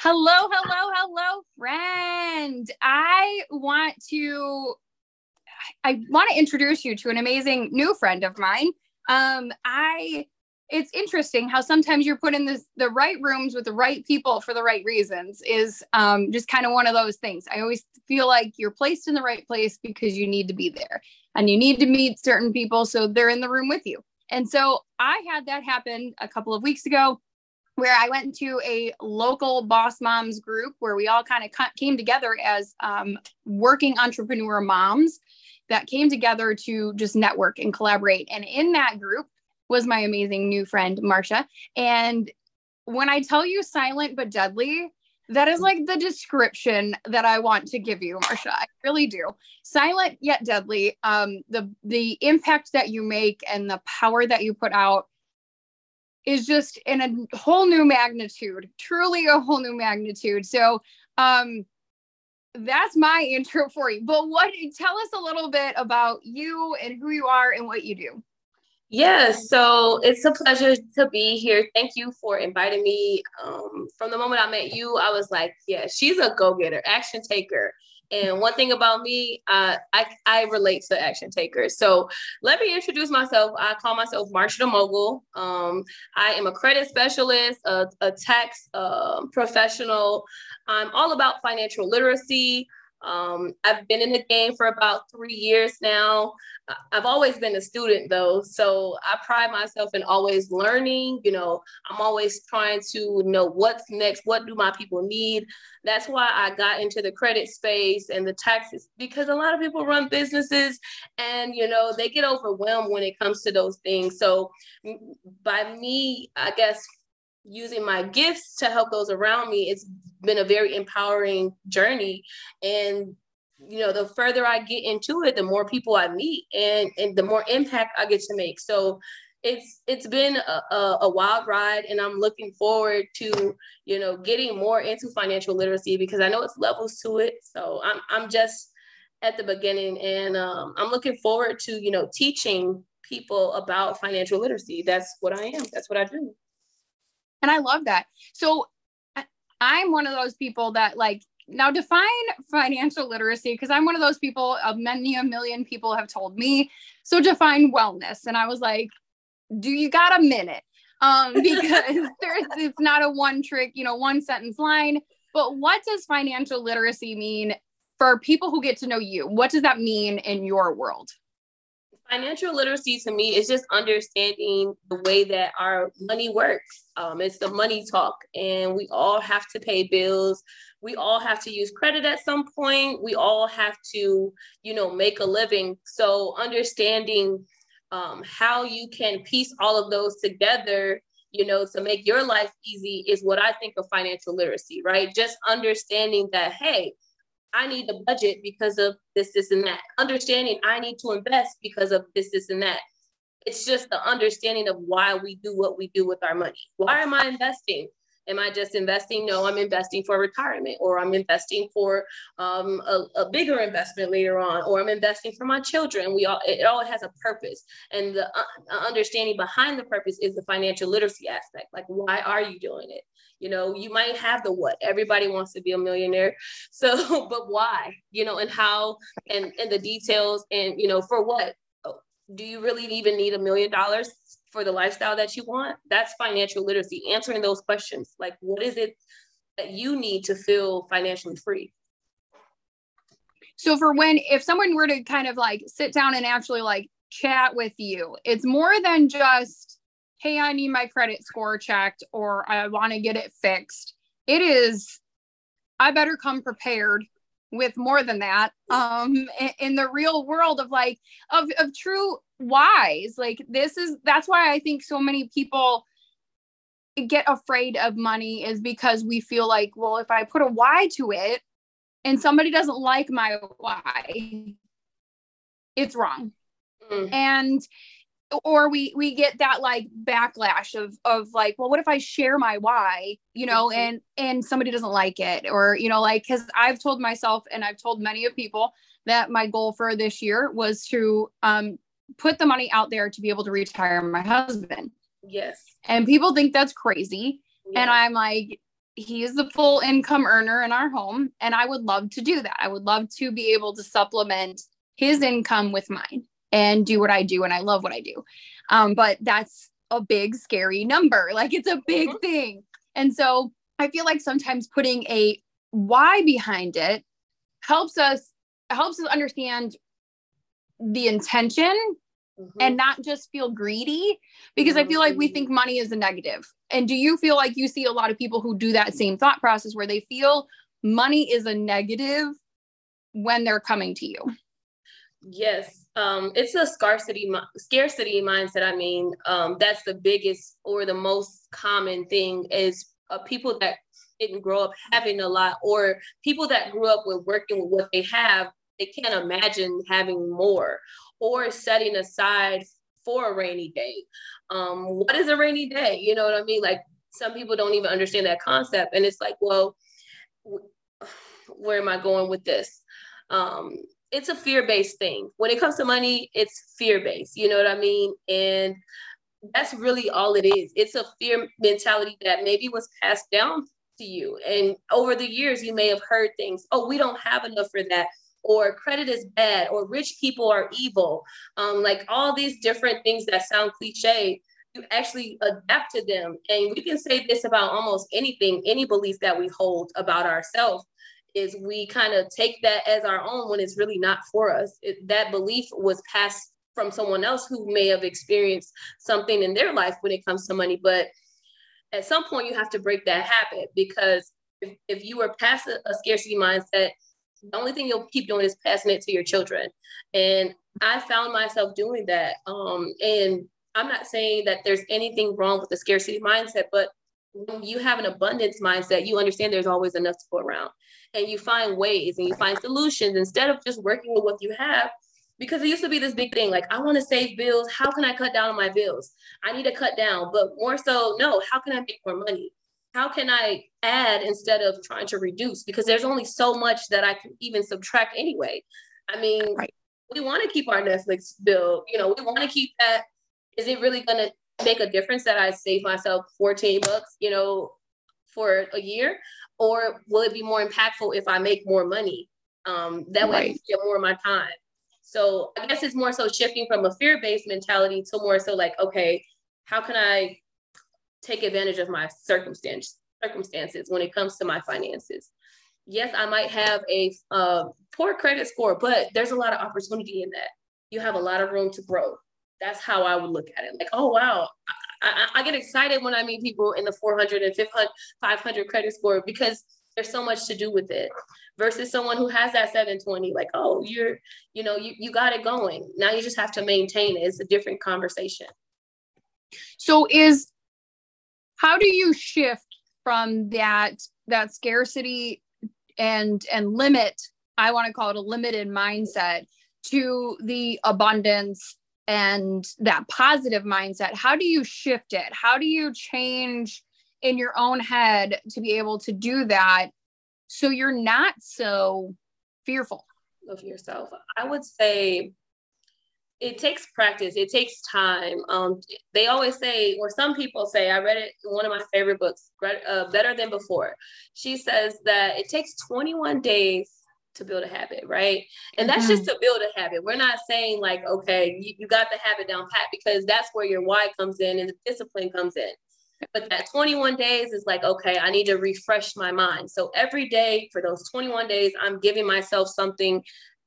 Hello, hello, hello, friend. I want to I want to introduce you to an amazing new friend of mine. Um, I it's interesting how sometimes you're put in this, the right rooms with the right people for the right reasons is um, just kind of one of those things. I always feel like you're placed in the right place because you need to be there and you need to meet certain people so they're in the room with you. And so I had that happen a couple of weeks ago where I went to a local boss moms group where we all kind of came together as um, working entrepreneur moms that came together to just network and collaborate. And in that group was my amazing new friend, Marsha. And when I tell you silent but deadly, that is like the description that I want to give you, Marsha. I really do. Silent yet deadly. Um, the the impact that you make and the power that you put out is just in a whole new magnitude, truly a whole new magnitude. So, um, that's my intro for you. But what tell us a little bit about you and who you are and what you do. Yeah, so it's a pleasure to be here. Thank you for inviting me. Um, from the moment I met you, I was like, yeah, she's a go getter, action taker. And one thing about me, uh, I, I relate to action takers. So let me introduce myself. I call myself Marsha Mogul. Um, I am a credit specialist, a, a tax uh, professional. I'm all about financial literacy. Um, I've been in the game for about three years now. I've always been a student though, so I pride myself in always learning. You know, I'm always trying to know what's next, what do my people need. That's why I got into the credit space and the taxes because a lot of people run businesses and you know they get overwhelmed when it comes to those things. So by me, I guess using my gifts to help those around me, it's been a very empowering journey. And you know, the further I get into it, the more people I meet and and the more impact I get to make. So it's it's been a, a, wild ride and i'm looking forward to you know getting more into financial literacy because i know it's levels to it so i'm, I'm just at the beginning and um, i'm looking forward to you know teaching people about financial literacy that's what i am that's what i do and I love that. So I'm one of those people that like now define financial literacy because I'm one of those people, uh, many a million people have told me. So define wellness. And I was like, do you got a minute? Um, because there's it's not a one trick, you know, one sentence line. But what does financial literacy mean for people who get to know you? What does that mean in your world? Financial literacy to me is just understanding the way that our money works. Um, it's the money talk, and we all have to pay bills. We all have to use credit at some point. We all have to, you know, make a living. So understanding um, how you can piece all of those together you know, to make your life easy is what I think of financial literacy, right? Just understanding that, hey, I need a budget because of this, this, and that. Understanding I need to invest because of this, this, and that. It's just the understanding of why we do what we do with our money. Why am I investing? Am I just investing? No, I'm investing for retirement, or I'm investing for um, a, a, bigger investment later on, or I'm investing for my children. We all it all has a purpose, and the uh, understanding behind the purpose is the financial literacy aspect. Like, why are you doing it? You know, you might have the what. Everybody wants to be a millionaire. So, but why? You know, and how and and the details and you know, for what? Oh, do you really even need a million dollars for the lifestyle that you want? That's financial literacy, answering those questions. Like what is it that you need to feel financially free? So for when if someone were to kind of like sit down and actually like chat with you, it's more than just hey, I need my credit score checked or I want to get it fixed. It is, I better come prepared with more than that um in, in the real world of like of of true whys like this is that's why i think so many people get afraid of money is because we feel like well if i put a why to it and somebody doesn't like my why it's wrong mm. and or we we get that like backlash of of like well what if i share my why you know mm-hmm. and and somebody doesn't like it or you know like because i've told myself and i've told many of people that my goal for this year was to um put the money out there to be able to retire my husband. Yes. And people think that's crazy. Yes. and i'm like he is the full income earner in our home and i would love to do that. I would love to be able to supplement his income with mine and do what i do and i love what i do. Um, but that's a big scary number. Like it's a big mm-hmm. thing. And so i feel like sometimes putting a why behind it helps us helps us understand the intention mm-hmm. and not just feel greedy because mm-hmm. I feel like we mm-hmm. think money is a negative. And do you feel like you see a lot of people who do that same thought process where they feel money is a negative when they're coming to you? Yes, um, it's a scarcity scarcity mindset. I mean, um, that's the biggest or the most common thing is uh, people that didn't grow up having a lot, or people that grew up with working with what they have. They can't imagine having more, or setting aside for a rainy day. Um, what is a rainy day? You know what I mean? Like some people don't even understand that concept. And it's like, well, where am I going with this? Um, it's a fear-based thing. When it comes to money, it's fear-based. You know what I mean? And that's really all it is. It's a fear mentality that maybe was passed down to you. And over the years, you may have heard things, oh, we don't have enough for that or credit is bad or rich people are evil. Um, like all these different things that sound cliche you actually adapt to them. And we can say this about almost anything any belief that we hold about ourselves is we kind of take that as our own when it's really not for us. It, that belief was passed from someone else who may have experienced something in their life when it comes to money. But at some point you have to break that habit because if, if you were past a, a scarcity mindset the only thing you'll keep doing is passing it to your children. And I found myself doing that. Um, and I'm not saying that there's anything wrong with the scarcity mindset, but when you have an abundance mindset, you understand there's always enough to go around. And you find ways and you find solutions instead of just working with what you have. Because it used to be this big thing like, I want to save bills. How can I cut down on my bills? I need to cut down. But more so, no, how can I make more money? How can I add instead of trying to reduce? Because there's only so much that I can even subtract anyway. I mean, right. we want to keep our Netflix bill, you know, we want to keep that. Is it really going to make a difference that I save myself 14 bucks, you know, for a year? Or will it be more impactful if I make more money? Um, that way I can get more of my time. So I guess it's more so shifting from a fear-based mentality to more so like, okay, how can I take advantage of my circumstance circumstances when it comes to my finances. Yes, I might have a uh, poor credit score, but there's a lot of opportunity in that. You have a lot of room to grow. That's how I would look at it. Like, oh wow, I, I, I get excited when I meet people in the 400 and 500 credit score because there's so much to do with it versus someone who has that 720 like oh you're you know you, you got it going now you just have to maintain it it's a different conversation so is how do you shift from that that scarcity and and limit i want to call it a limited mindset to the abundance and that positive mindset? How do you shift it? How do you change in your own head to be able to do that so you're not so fearful of yourself? I would say it takes practice. It takes time. Um, they always say, or some people say, I read it in one of my favorite books, uh, Better Than Before. She says that it takes 21 days to build a habit, right? And that's mm-hmm. just to build a habit. We're not saying like, okay, you, you got the habit down pat because that's where your why comes in and the discipline comes in. But that 21 days is like, okay, I need to refresh my mind. So every day for those 21 days, I'm giving myself something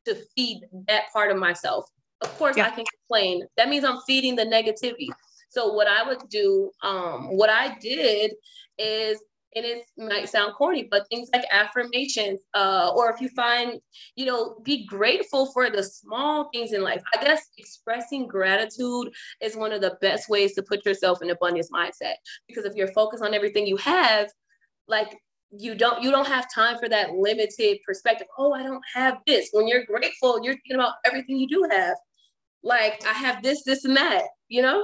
to feed that part of myself of course yeah. I can complain. That means I'm feeding the negativity. So what I would do, um, what I did is, and it might sound corny, but things like affirmations, uh, or if you find, you know, be grateful for the small things in life. I guess expressing gratitude is one of the best ways to put yourself in abundance mindset. Because if you're focused on everything you have, like you don't you don't have time for that limited perspective oh i don't have this when you're grateful you're thinking about everything you do have like I have this, this, and that, you know?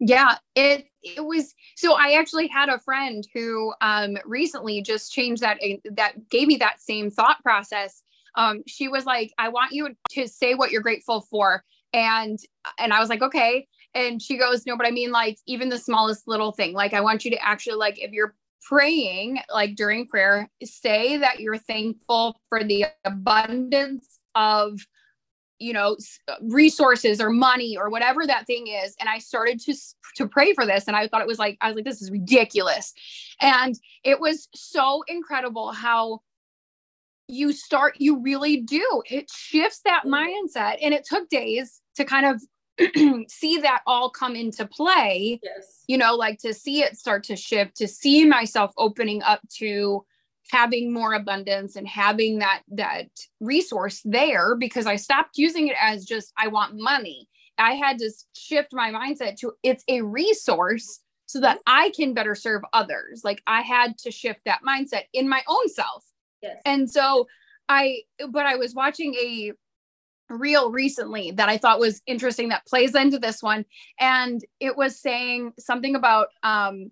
Yeah, it it was so I actually had a friend who um recently just changed that eh, that gave me that same thought process. Um she was like, "I want you to say what you're grateful for." And and I was like, "Okay." and she goes, No, but I mean, like, even the smallest little thing. Like, I want you to actually, like, if you're praying, like during prayer, say that you're thankful for the abundance of you know resources or money or whatever that thing is and i started to to pray for this and i thought it was like i was like this is ridiculous and it was so incredible how you start you really do it shifts that mm-hmm. mindset and it took days to kind of see that all come into play yes. you know like to see it start to shift to see myself opening up to having more abundance and having that that resource there because I stopped using it as just I want money. I had to shift my mindset to it's a resource so that I can better serve others. Like I had to shift that mindset in my own self. Yes. And so I but I was watching a reel recently that I thought was interesting that plays into this one and it was saying something about um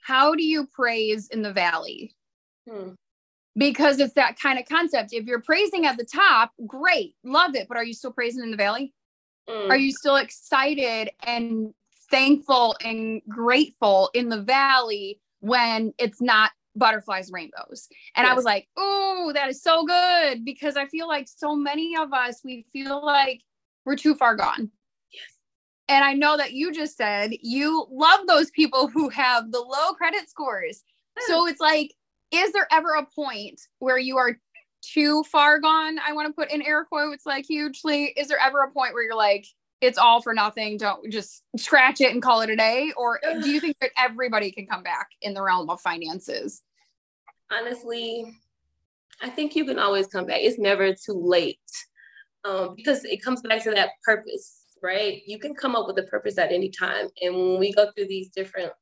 how do you praise in the valley? Hmm. Because it's that kind of concept. If you're praising at the top, great, love it. But are you still praising in the valley? Mm. Are you still excited and thankful and grateful in the valley when it's not butterflies rainbows and yes. i was like oh that is so good because i feel like so many of us we feel like we're too far gone and I know that you just said you love those people who have the low credit scores. So it's like, is there ever a point where you are too far gone? I want to put in air quotes like hugely. Is there ever a point where you're like, it's all for nothing? Don't just scratch it and call it a day? Or do you think that everybody can come back in the realm of finances? Honestly, I think you can always come back. It's never too late um, because it comes back to that purpose right? You can come up with a purpose at any time. And when we go through these different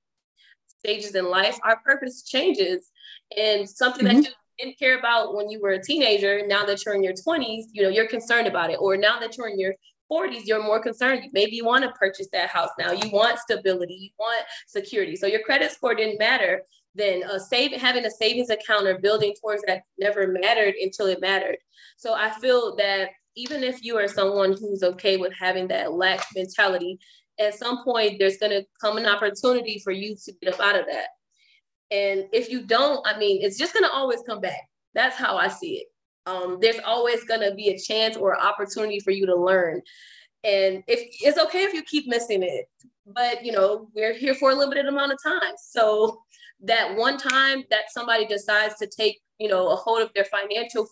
stages in life, our purpose changes. And something mm-hmm. that you didn't care about when you were a teenager, now that you're in your 20s, you know, you're concerned about it. Or now that you're in your 40s, you're more concerned. Maybe you want to purchase that house now. You want stability, you want security. So your credit score didn't matter. Then a save, having a savings account or building towards that never mattered until it mattered. So I feel that even if you are someone who's okay with having that lack mentality, at some point there's going to come an opportunity for you to get up out of that. And if you don't, I mean, it's just going to always come back. That's how I see it. Um, there's always going to be a chance or opportunity for you to learn. And if it's okay if you keep missing it, but you know, we're here for a limited amount of time. So that one time that somebody decides to take, you know, a hold of their financial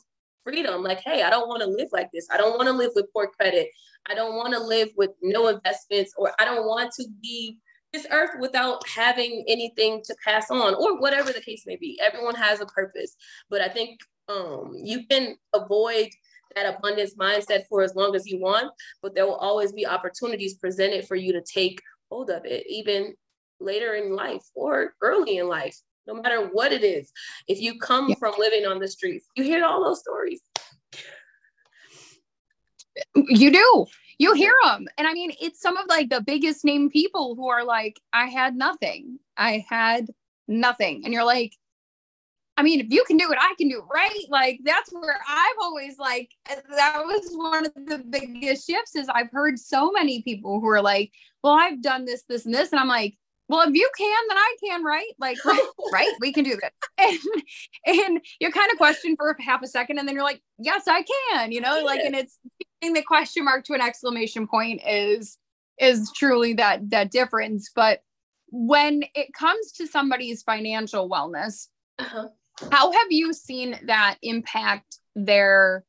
freedom. Like, hey, I don't want to live like this. I don't want to live with poor credit. I don't want to live with no investments, or I don't want to be this earth without having anything to pass on, or whatever the case may be. Everyone has a purpose, but I think um, you can avoid that abundance mindset for as long as you want, but there will always be opportunities presented for you to take hold of it, even later in life or early in life no matter what it is. If you come yeah. from living on the streets, you hear all those stories. You do. You hear them. And I mean, it's some of like the biggest name people who are like, I had nothing. I had nothing. And you're like, I mean, if you can do it, I can do it, right? Like that's where I've always like that was one of the biggest shifts is I've heard so many people who are like, well, I've done this, this, and this. And I'm like, well, if you can, then I can, right? Like, right, we can do that. And, and you kind of question for half a second, and then you're like, yes, I can, you know, like, and it's the question mark to an exclamation point is is truly that that difference. But when it comes to somebody's financial wellness, uh-huh. how have you seen that impact their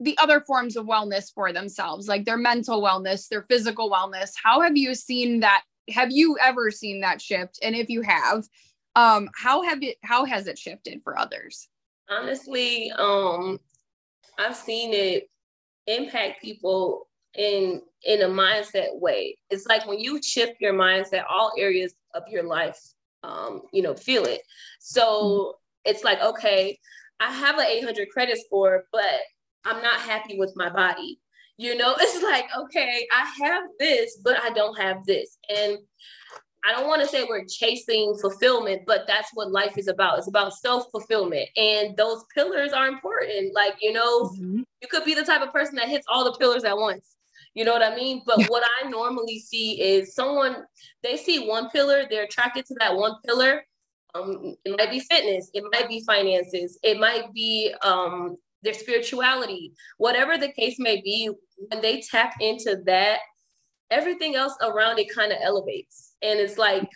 the other forms of wellness for themselves, like their mental wellness, their physical wellness? How have you seen that have you ever seen that shift? And if you have, um, how have it how has it shifted for others? Honestly, um, I've seen it impact people in in a mindset way. It's like when you shift your mindset, all areas of your life, um, you know, feel it. So mm-hmm. it's like, okay, I have an 800 credit score, but I'm not happy with my body. You know, it's like, okay, I have this, but I don't have this. And I don't want to say we're chasing fulfillment, but that's what life is about. It's about self fulfillment. And those pillars are important. Like, you know, mm-hmm. you could be the type of person that hits all the pillars at once. You know what I mean? But what I normally see is someone they see one pillar, they're attracted to that one pillar. Um, it might be fitness, it might be finances, it might be um, their spirituality, whatever the case may be. When they tap into that, everything else around it kind of elevates, and it's like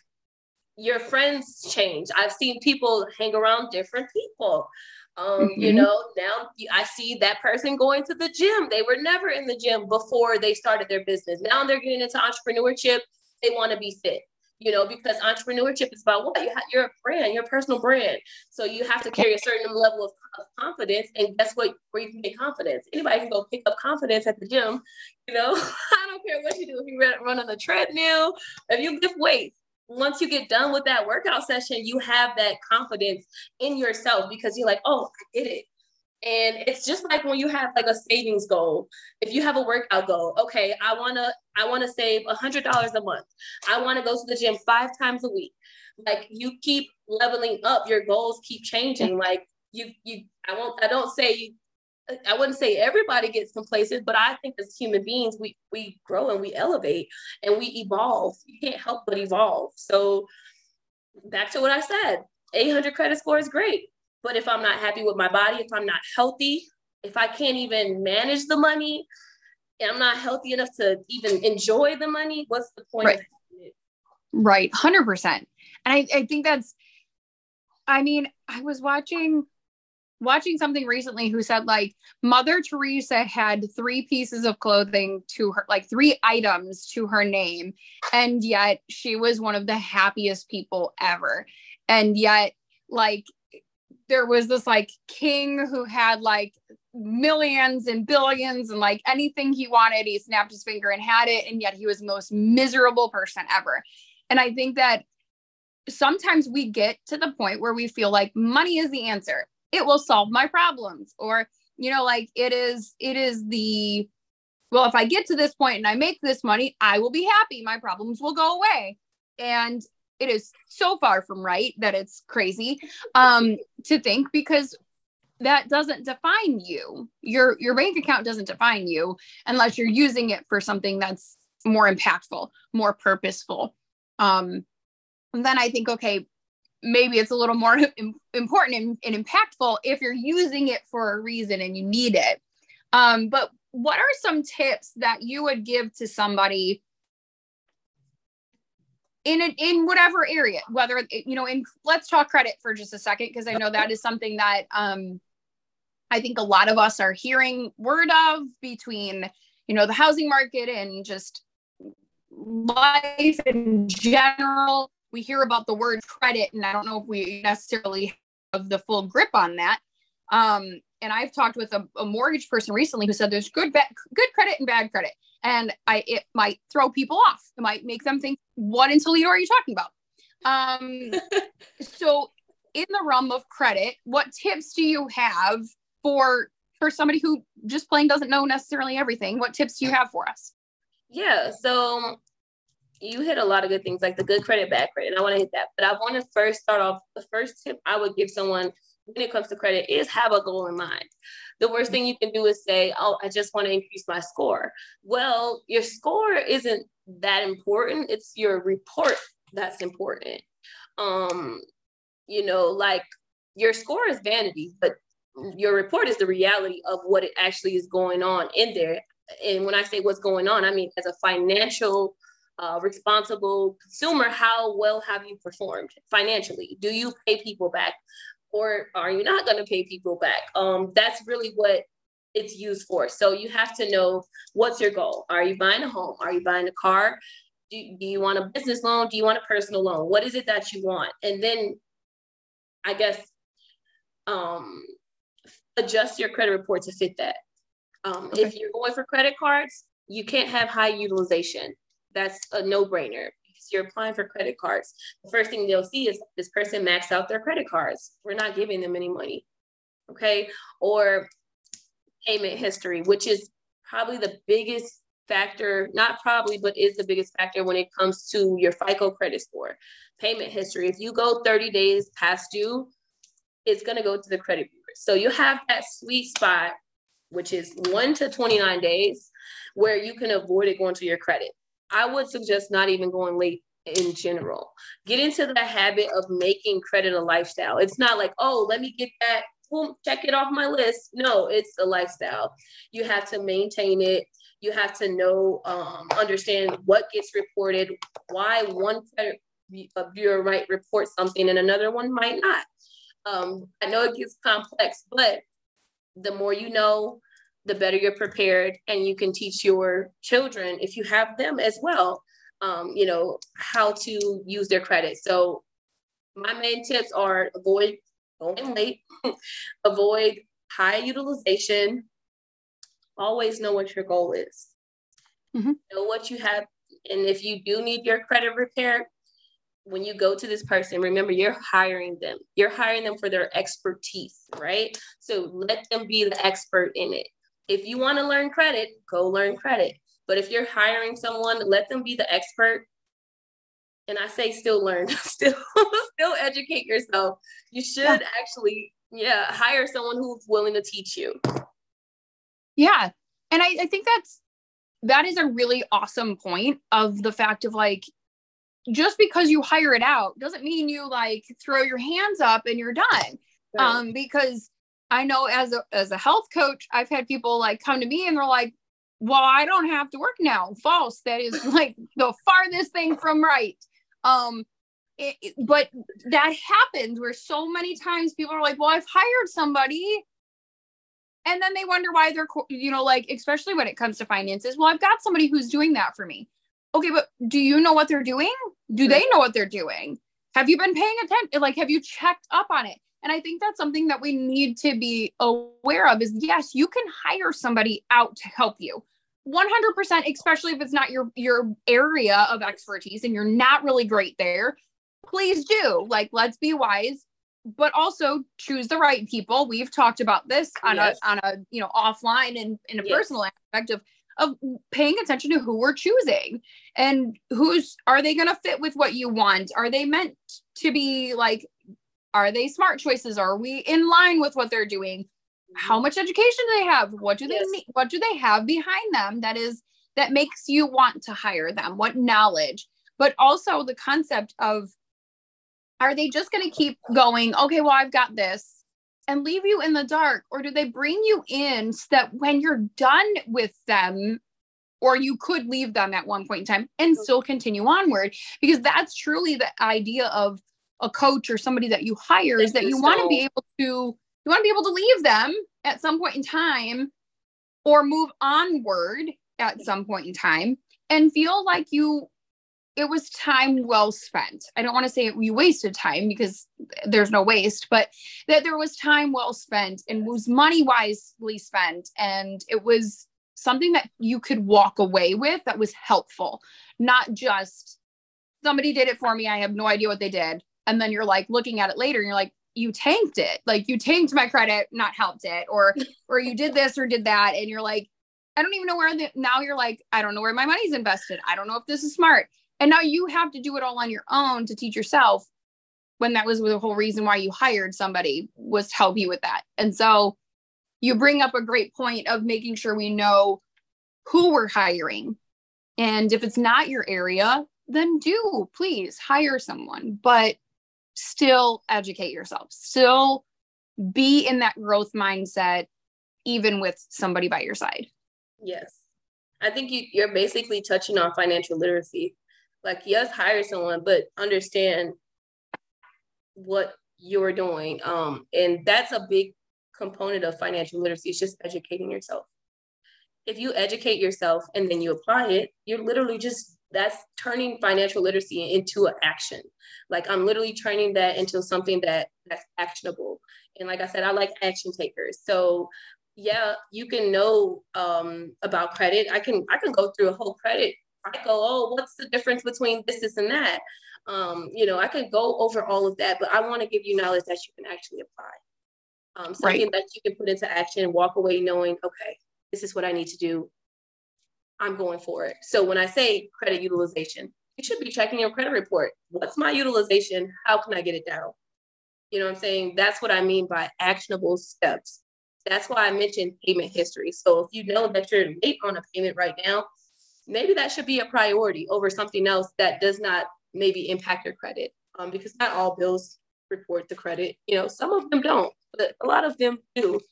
your friends change. I've seen people hang around different people. Um, mm-hmm. you know, now I see that person going to the gym. They were never in the gym before they started their business. Now they're getting into entrepreneurship. They want to be fit, you know, because entrepreneurship is about what you ha- you're a brand, your personal brand. So you have to carry a certain level of, of confidence. And guess what? Where you can get confidence. Anybody can go pick up confidence at the gym. You know, I don't care what you do. If you run on the treadmill, if you lift weights, once you get done with that workout session, you have that confidence in yourself because you're like, oh, I did it. And it's just like when you have like a savings goal. If you have a workout goal, okay, I wanna I wanna save a hundred dollars a month. I wanna go to the gym five times a week. Like you keep leveling up, your goals keep changing. Like you you I won't I don't say you I wouldn't say everybody gets complacent, but I think as human beings, we we grow and we elevate and we evolve. You can't help but evolve. So back to what I said, 800 credit score is great, but if I'm not happy with my body, if I'm not healthy, if I can't even manage the money, and I'm not healthy enough to even enjoy the money, what's the point? Right, right, hundred percent. And I, I think that's. I mean, I was watching watching something recently who said like Mother Teresa had three pieces of clothing to her, like three items to her name, and yet she was one of the happiest people ever. And yet, like, there was this like king who had like millions and billions and like anything he wanted, he snapped his finger and had it, and yet he was the most miserable person ever. And I think that sometimes we get to the point where we feel like money is the answer. It will solve my problems. Or you know like it is it is the well if i get to this point and i make this money i will be happy. My problems will go away. And it is so far from right that it's crazy um to think because that doesn't define you your your bank account doesn't define you unless you're using it for something that's more impactful more purposeful um and then i think okay maybe it's a little more important and, and, impactful if you're using it for a reason and you need it. Um, but what are some tips that you would give to somebody in a, in whatever area, whether you know, in let's talk credit for just a second because I know that is something that um, I think a lot of us are hearing word of between you know the housing market and just life in general we hear about the word credit, and I don't know if we necessarily have the full grip on that. Um, and I've talked with a, a, mortgage person recently who said there's good ba- good credit and bad credit, and I it might throw people off. It might make them think, "What in Toledo are you talking about?" Um, so, in the realm of credit, what tips do you have for for somebody who just plain doesn't know necessarily everything? What tips do you have for us? Yeah, so you hit a lot of good things like the good credit, bad credit. And I want to hit that. But I want to first start off the first tip I would give someone when it comes to credit is have a goal in mind. The worst thing you can do is say, Oh, I just want to increase my score. Well, your score isn't that important, it's your report that's important. Um, you know, like your score is vanity, but your report is the reality of what it actually is going on in there. And when I say what's going on, I mean as a financial uh, responsible consumer, how well have you performed financially? Do you pay people back or are you not going to pay people back? Um, that's really what it's used for. So you have to know what's your goal. Are you buying a home? Are you buying a car? Do, do you want a business loan? Do you want a personal loan? What is it that you want? And then I guess um, adjust your credit report to fit that. Um, okay. If you're going for credit cards, you can't have high utilization that's a no-brainer you're applying for credit cards. The first thing they'll see is this person maxed out their credit cards. We're not giving them any money. Okay. Or payment history, which is probably the biggest factor, not probably, but is the biggest factor when it comes to your FICO credit score. Payment history. If you go 30 days past due, it's going to go to the credit bureau. So you have that sweet spot, which is one to 29 days where you can avoid it going to your credit. I would suggest not even going late in general. Get into the habit of making credit a lifestyle. It's not like, oh, let me get that, boom, check it off my list. No, it's a lifestyle. You have to maintain it. You have to know, um, understand what gets reported, why one credit bureau might report something and another one might not. Um, I know it gets complex, but the more you know, the better you're prepared, and you can teach your children if you have them as well um, you know, how to use their credit. So my main tips are avoid going late, avoid high utilization, always know what your goal is. Mm-hmm. Know what you have. And if you do need your credit repaired, when you go to this person, remember you're hiring them. You're hiring them for their expertise, right? So let them be the expert in it. If you want to learn credit, go learn credit. But if you're hiring someone, let them be the expert. And I say still learn, still still educate yourself. You should yeah. actually, yeah, hire someone who's willing to teach you. Yeah. And I, I think that's that is a really awesome point of the fact of like just because you hire it out doesn't mean you like throw your hands up and you're done. Right. Um, because I know as a as a health coach, I've had people like come to me and they're like, well, I don't have to work now. False. That is like the farthest thing from right. Um, it, it, but that happens where so many times people are like, well, I've hired somebody. And then they wonder why they're, you know, like, especially when it comes to finances. Well, I've got somebody who's doing that for me. Okay, but do you know what they're doing? Do they know what they're doing? Have you been paying attention? Like, have you checked up on it? And I think that's something that we need to be aware of is yes, you can hire somebody out to help you. 100% especially if it's not your your area of expertise and you're not really great there please do like let's be wise but also choose the right people we've talked about this on yes. a on a you know offline and in a yes. personal aspect of of paying attention to who we're choosing and who's are they going to fit with what you want are they meant to be like are they smart choices? Are we in line with what they're doing? How much education do they have? What do they yes. need? What do they have behind them that is that makes you want to hire them? What knowledge? But also the concept of are they just going to keep going, okay, well, I've got this and leave you in the dark? Or do they bring you in so that when you're done with them, or you could leave them at one point in time and still continue onward? Because that's truly the idea of a coach or somebody that you hire is that you want to be able to you want to be able to leave them at some point in time or move onward at some point in time and feel like you it was time well spent. I don't want to say we wasted time because there's no waste, but that there was time well spent and was money wisely spent. And it was something that you could walk away with that was helpful, not just somebody did it for me. I have no idea what they did and then you're like looking at it later and you're like you tanked it. Like you tanked my credit not helped it or or you did this or did that and you're like i don't even know where the now you're like i don't know where my money's invested. I don't know if this is smart. And now you have to do it all on your own to teach yourself when that was the whole reason why you hired somebody was to help you with that. And so you bring up a great point of making sure we know who we're hiring. And if it's not your area then do please hire someone. But still educate yourself, still be in that growth mindset, even with somebody by your side. Yes. I think you, you're basically touching on financial literacy. Like, yes, hire someone, but understand what you're doing. Um, and that's a big component of financial literacy. It's just educating yourself. If you educate yourself and then you apply it, you're literally just that's turning financial literacy into an action. Like I'm literally turning that into something that that's actionable. And like I said, I like action takers. So yeah, you can know um, about credit. I can I can go through a whole credit. I go, oh, what's the difference between this, this, and that? Um, you know, I could go over all of that, but I want to give you knowledge that you can actually apply. Um, something right. that you can put into action, walk away knowing, okay, this is what I need to do I'm going for it. So when I say credit utilization, you should be checking your credit report. What's my utilization? How can I get it down? You know what I'm saying? That's what I mean by actionable steps. that's why I mentioned payment history. So if you know that you're late on a payment right now, maybe that should be a priority over something else that does not maybe impact your credit. Um, because not all bills report the credit. You know, some of them don't, but a lot of them do.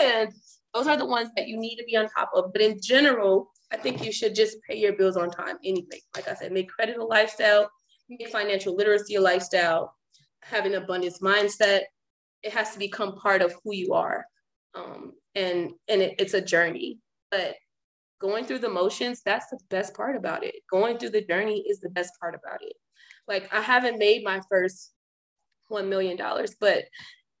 And those are the ones that you need to be on top of. But in general, I think you should just pay your bills on time anyway. Like I said, make credit a lifestyle, make financial literacy a lifestyle, have an abundance mindset. It has to become part of who you are. Um, and and it, it's a journey. But going through the motions, that's the best part about it. Going through the journey is the best part about it. Like I haven't made my first $1 million, but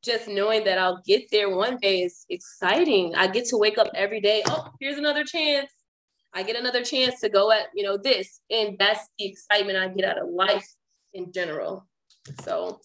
just knowing that I'll get there one day is exciting. I get to wake up every day. Oh, here's another chance. I get another chance to go at, you know, this. And that's the excitement I get out of life in general. So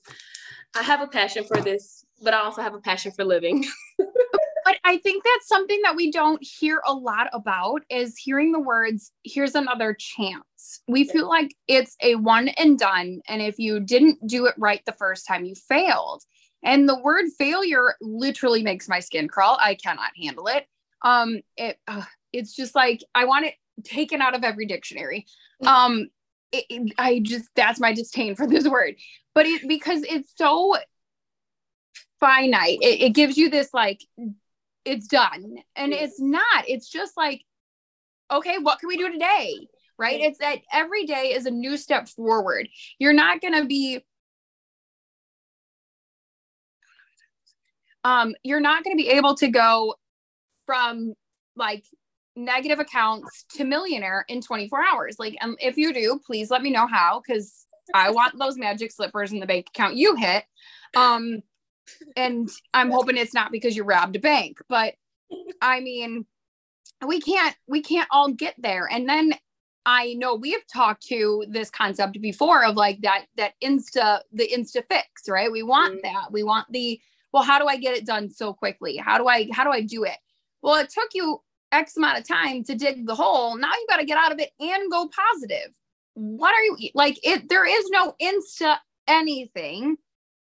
I have a passion for this, but I also have a passion for living. but I think that's something that we don't hear a lot about is hearing the words, here's another chance. We feel like it's a one and done. And if you didn't do it right the first time, you failed. And the word failure literally makes my skin crawl. I cannot handle it. Um, it uh, it's just like I want it taken out of every dictionary. Mm. Um, it, it, I just that's my disdain for this word, but it because it's so finite. It, it gives you this like it's done, and it's not. It's just like okay, what can we do today? Right? It's that every day is a new step forward. You're not going to be um, you're not going to be able to go from like negative accounts to millionaire in 24 hours. Like, um, if you do, please let me know how, because I want those magic slippers in the bank account you hit. Um, and I'm hoping it's not because you robbed a bank, but I mean, we can't we can't all get there. And then I know we have talked to this concept before of like that that insta the insta fix, right? We want mm-hmm. that. We want the well, how do I get it done so quickly? How do I how do I do it? Well, it took you X amount of time to dig the hole. Now you got to get out of it and go positive. What are you like? It there is no insta anything.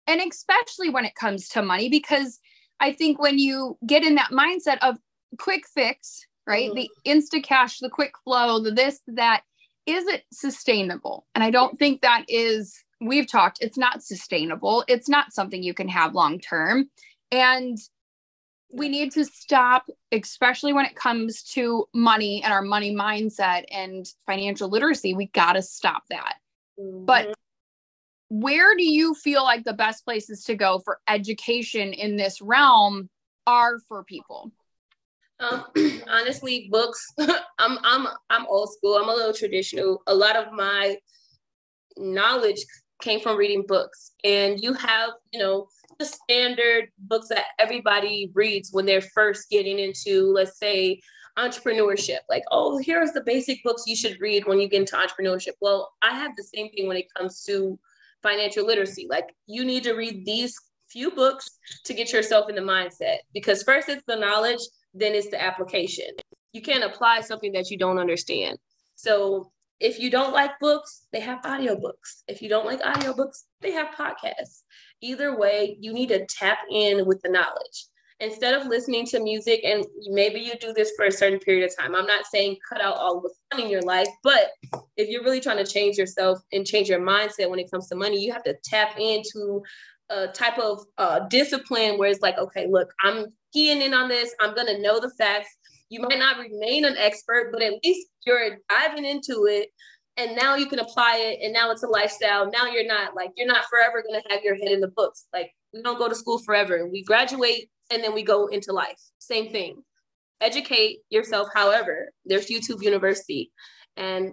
And especially when it comes to money, because I think when you get in that mindset of quick fix, right? Mm-hmm. The insta cash, the quick flow, the this, that, is it sustainable? And I don't think that is we've talked, it's not sustainable. It's not something you can have long term. And we need to stop, especially when it comes to money and our money mindset and financial literacy. We got to stop that. Mm-hmm. But where do you feel like the best places to go for education in this realm are for people? Um, honestly, books. I'm I'm I'm old school. I'm a little traditional. A lot of my knowledge came from reading books and you have you know the standard books that everybody reads when they're first getting into let's say entrepreneurship. Like oh here's the basic books you should read when you get into entrepreneurship. Well i have the same thing when it comes to financial literacy. Like you need to read these few books to get yourself in the mindset because first it's the knowledge then it's the application. You can't apply something that you don't understand. So if you don't like books, they have audiobooks. If you don't like audiobooks, they have podcasts. Either way, you need to tap in with the knowledge. Instead of listening to music, and maybe you do this for a certain period of time. I'm not saying cut out all the fun in your life, but if you're really trying to change yourself and change your mindset when it comes to money, you have to tap into a type of uh, discipline where it's like, okay, look, I'm keying in on this. I'm going to know the facts you might not remain an expert, but at least you're diving into it and now you can apply it and now it's a lifestyle. Now you're not like you're not forever going to have your head in the books. Like we don't go to school forever. We graduate and then we go into life. Same thing. Educate yourself however. There's YouTube University. And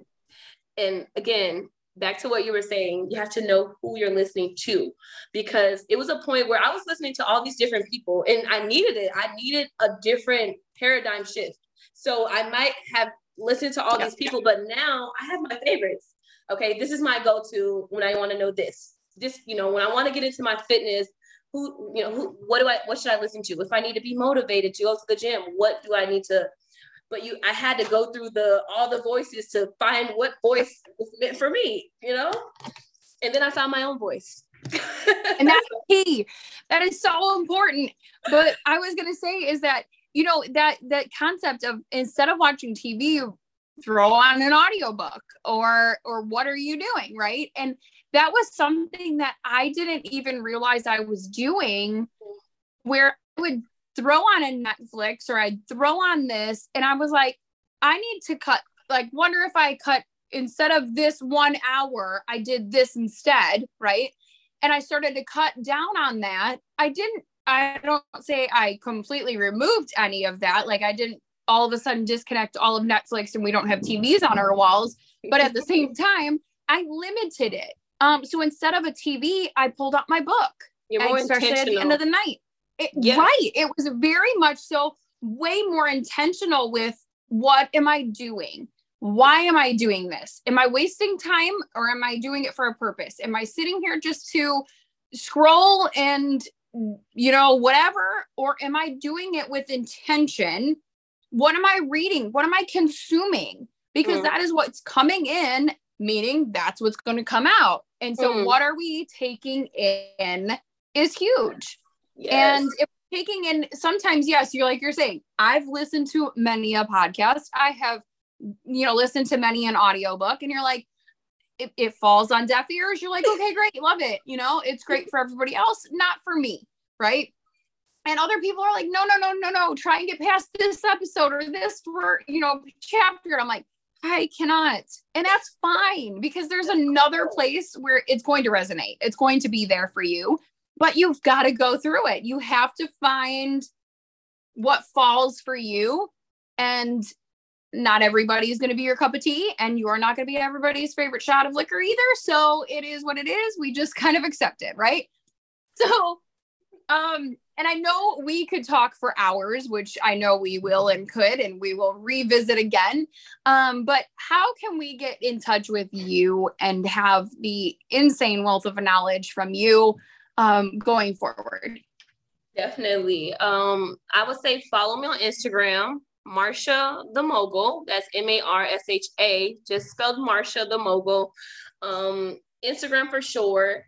and again, back to what you were saying, you have to know who you're listening to because it was a point where I was listening to all these different people and I needed it. I needed a different paradigm shift. So I might have listened to all yeah. these people, but now I have my favorites. Okay, this is my go-to when I want to know this. This, you know, when I want to get into my fitness, who, you know, who, what do I, what should I listen to? If I need to be motivated to go to the gym, what do I need to? But you, I had to go through the all the voices to find what voice was meant for me, you know. And then I found my own voice. and that's key. That is so important. But I was gonna say is that you know that that concept of instead of watching TV, throw on an audiobook or or what are you doing, right? And that was something that I didn't even realize I was doing where I would throw on a Netflix or I'd throw on this and I was like, I need to cut like wonder if I cut instead of this one hour, I did this instead, right? And I started to cut down on that. I didn't, I don't say I completely removed any of that. Like I didn't all of a sudden disconnect all of Netflix and we don't have TVs on our walls. But at the same time, I limited it. Um, so instead of a TV, I pulled out my book. You're more especially at the end of the night. It, Yes. Right. It was very much so way more intentional with what am I doing? Why am I doing this? Am I wasting time or am I doing it for a purpose? Am I sitting here just to scroll and, you know, whatever? Or am I doing it with intention? What am I reading? What am I consuming? Because Mm. that is what's coming in, meaning that's what's going to come out. And so, Mm. what are we taking in is huge. Yes. And if taking in sometimes, yes, you're like you're saying, I've listened to many a podcast. I have, you know, listened to many an audiobook, and you're like, it, it falls on deaf ears. You're like, okay, great, love it. You know, it's great for everybody else, not for me, right? And other people are like, no, no, no, no, no, try and get past this episode or this you know chapter. And I'm like, I cannot. And that's fine because there's another place where it's going to resonate. It's going to be there for you, but you've got to go through it. You have to find what falls for you. And not everybody is going to be your cup of tea, and you are not going to be everybody's favorite shot of liquor either. So it is what it is. We just kind of accept it, right? So, um, and I know we could talk for hours, which I know we will and could, and we will revisit again. Um, but how can we get in touch with you and have the insane wealth of knowledge from you um, going forward? Definitely. Um, I would say follow me on Instagram, Marsha the Mogul. That's M A R S H A, just spelled Marsha the Mogul. Um, Instagram for sure.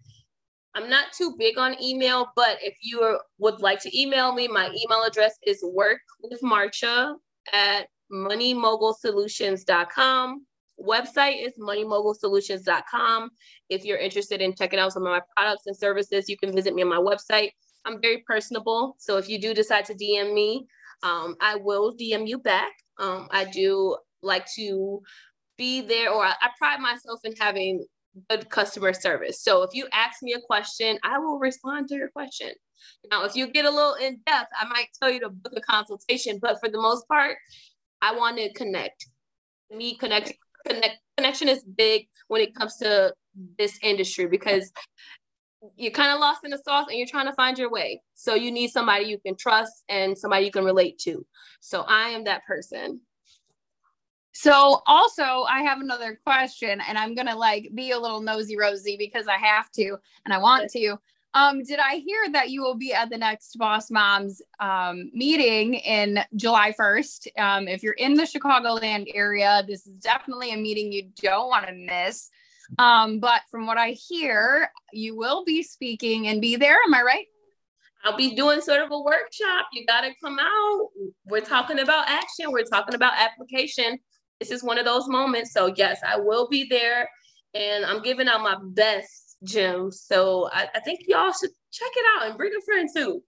I'm not too big on email, but if you are, would like to email me, my email address is work with Marsha at moneymogulsolutions.com. Website is moneymogulsolutions.com. If you're interested in checking out some of my products and services, you can visit me on my website. I'm very personable. So if you do decide to DM me, um, I will DM you back. Um, I do like to be there, or I, I pride myself in having good customer service. So if you ask me a question, I will respond to your question. Now, if you get a little in depth, I might tell you to book a consultation, but for the most part, I want to connect. Me connect, connect connection is big when it comes to this industry because you're kind of lost in the sauce and you're trying to find your way. So you need somebody you can trust and somebody you can relate to. So I am that person. So also I have another question and I'm gonna like be a little nosy rosy because I have to and I want to. Um, did I hear that you will be at the next Boss Moms um, meeting in July 1st? Um, if you're in the Chicagoland area, this is definitely a meeting you don't want to miss. Um, but from what I hear, you will be speaking and be there. Am I right? I'll be doing sort of a workshop. You got to come out. We're talking about action, we're talking about application. This is one of those moments. So, yes, I will be there and I'm giving out my best gems. So, I, I think y'all should check it out and bring a friend too.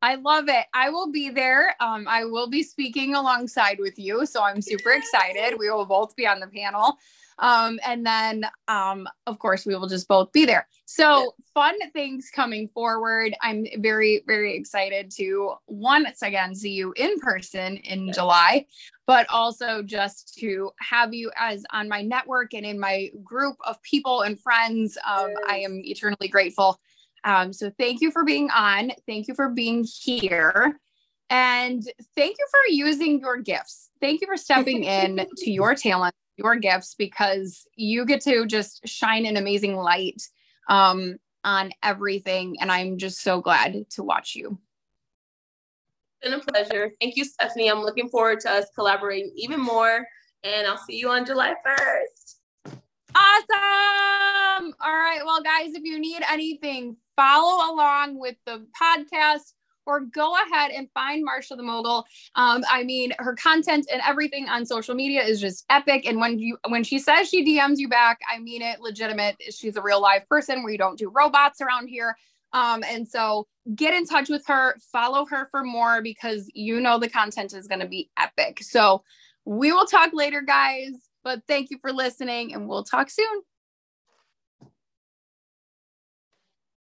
I love it. I will be there. Um, I will be speaking alongside with you. So I'm super excited. We will both be on the panel. Um, and then, um, of course, we will just both be there. So fun things coming forward. I'm very, very excited to once again see you in person in Yes. July, but also just to have you as on my network and in my group of people and friends. Um, I am eternally grateful. Um, so thank you for being on. Thank you for being here. And thank you for using your gifts. Thank you for stepping in to your talent, your gifts, because you get to just shine an amazing light um, on everything. And I'm just so glad to watch you. It's been a pleasure. Thank you, Stephanie. I'm looking forward to us collaborating even more. And I'll see you on July 1st. Awesome. All right. Well, well, guys, if you need anything, follow along with the podcast or go ahead and find Marsha the Mogul. Um, I mean, her content and everything on social media is just epic. And when you when she says she DMs you back, I mean it legitimate. She's a real live person. We don't do robots around here. Um, and so get in touch with her, follow her for more because you know the content is going to be epic. So we will talk later, guys. But thank you for listening, and we'll talk soon.